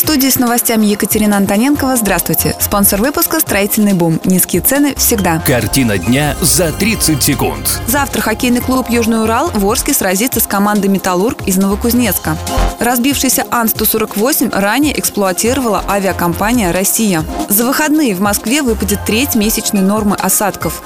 В студии с новостями Екатерина Антоненкова. Здравствуйте. Спонсор выпуска «Строительный бум». Низкие цены всегда. Картина дня за 30 секунд. Завтра хоккейный клуб «Южный Урал» в Орске сразится с командой «Металлург» из Новокузнецка. Разбившийся Ан-148 ранее эксплуатировала авиакомпания «Россия». За выходные в Москве выпадет треть месячной нормы осадков.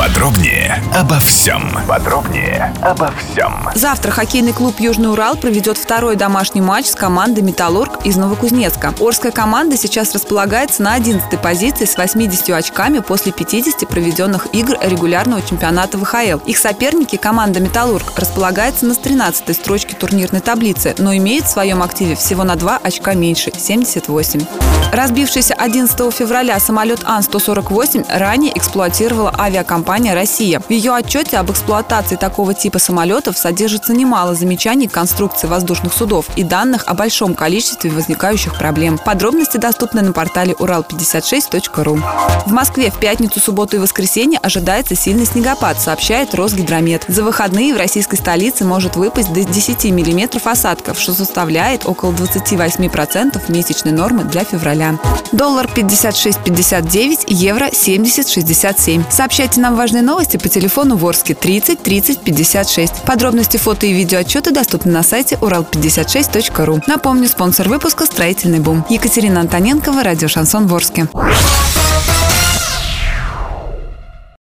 Подробнее обо всем. Подробнее обо всем. Завтра хоккейный клуб «Южный Урал» проведет второй домашний матч с командой «Металлург» из Новокузнецка. Орская команда сейчас располагается на 11 позиции с 80 очками после 50 проведенных игр регулярного чемпионата ВХЛ. Их соперники, команда «Металлург», располагается на 13 строчке турнирной таблицы, но имеет в своем активе всего на 2 очка меньше – 78. Разбившийся 11 февраля самолет Ан-148 ранее эксплуатировала авиакомпания «Россия». В ее отчете об эксплуатации такого типа самолетов содержится немало замечаний к конструкции воздушных судов и данных о большом количестве возникающих проблем. Подробности доступны на портале урал56.ру. В Москве в пятницу, субботу и воскресенье ожидается сильный снегопад, сообщает Росгидромет. За выходные в российской столице может выпасть до 10 миллиметров осадков, что составляет около 28% месячной нормы для февраля. Доллар 56.59, евро 70.67. Сообщайте нам важные новости по телефону Ворске 30 30 56. Подробности фото и видеоотчеты доступны на сайте урал56.ру. Напомню, спонсор выпуска «Строительный бум». Екатерина Антоненкова, радио «Шансон Ворске».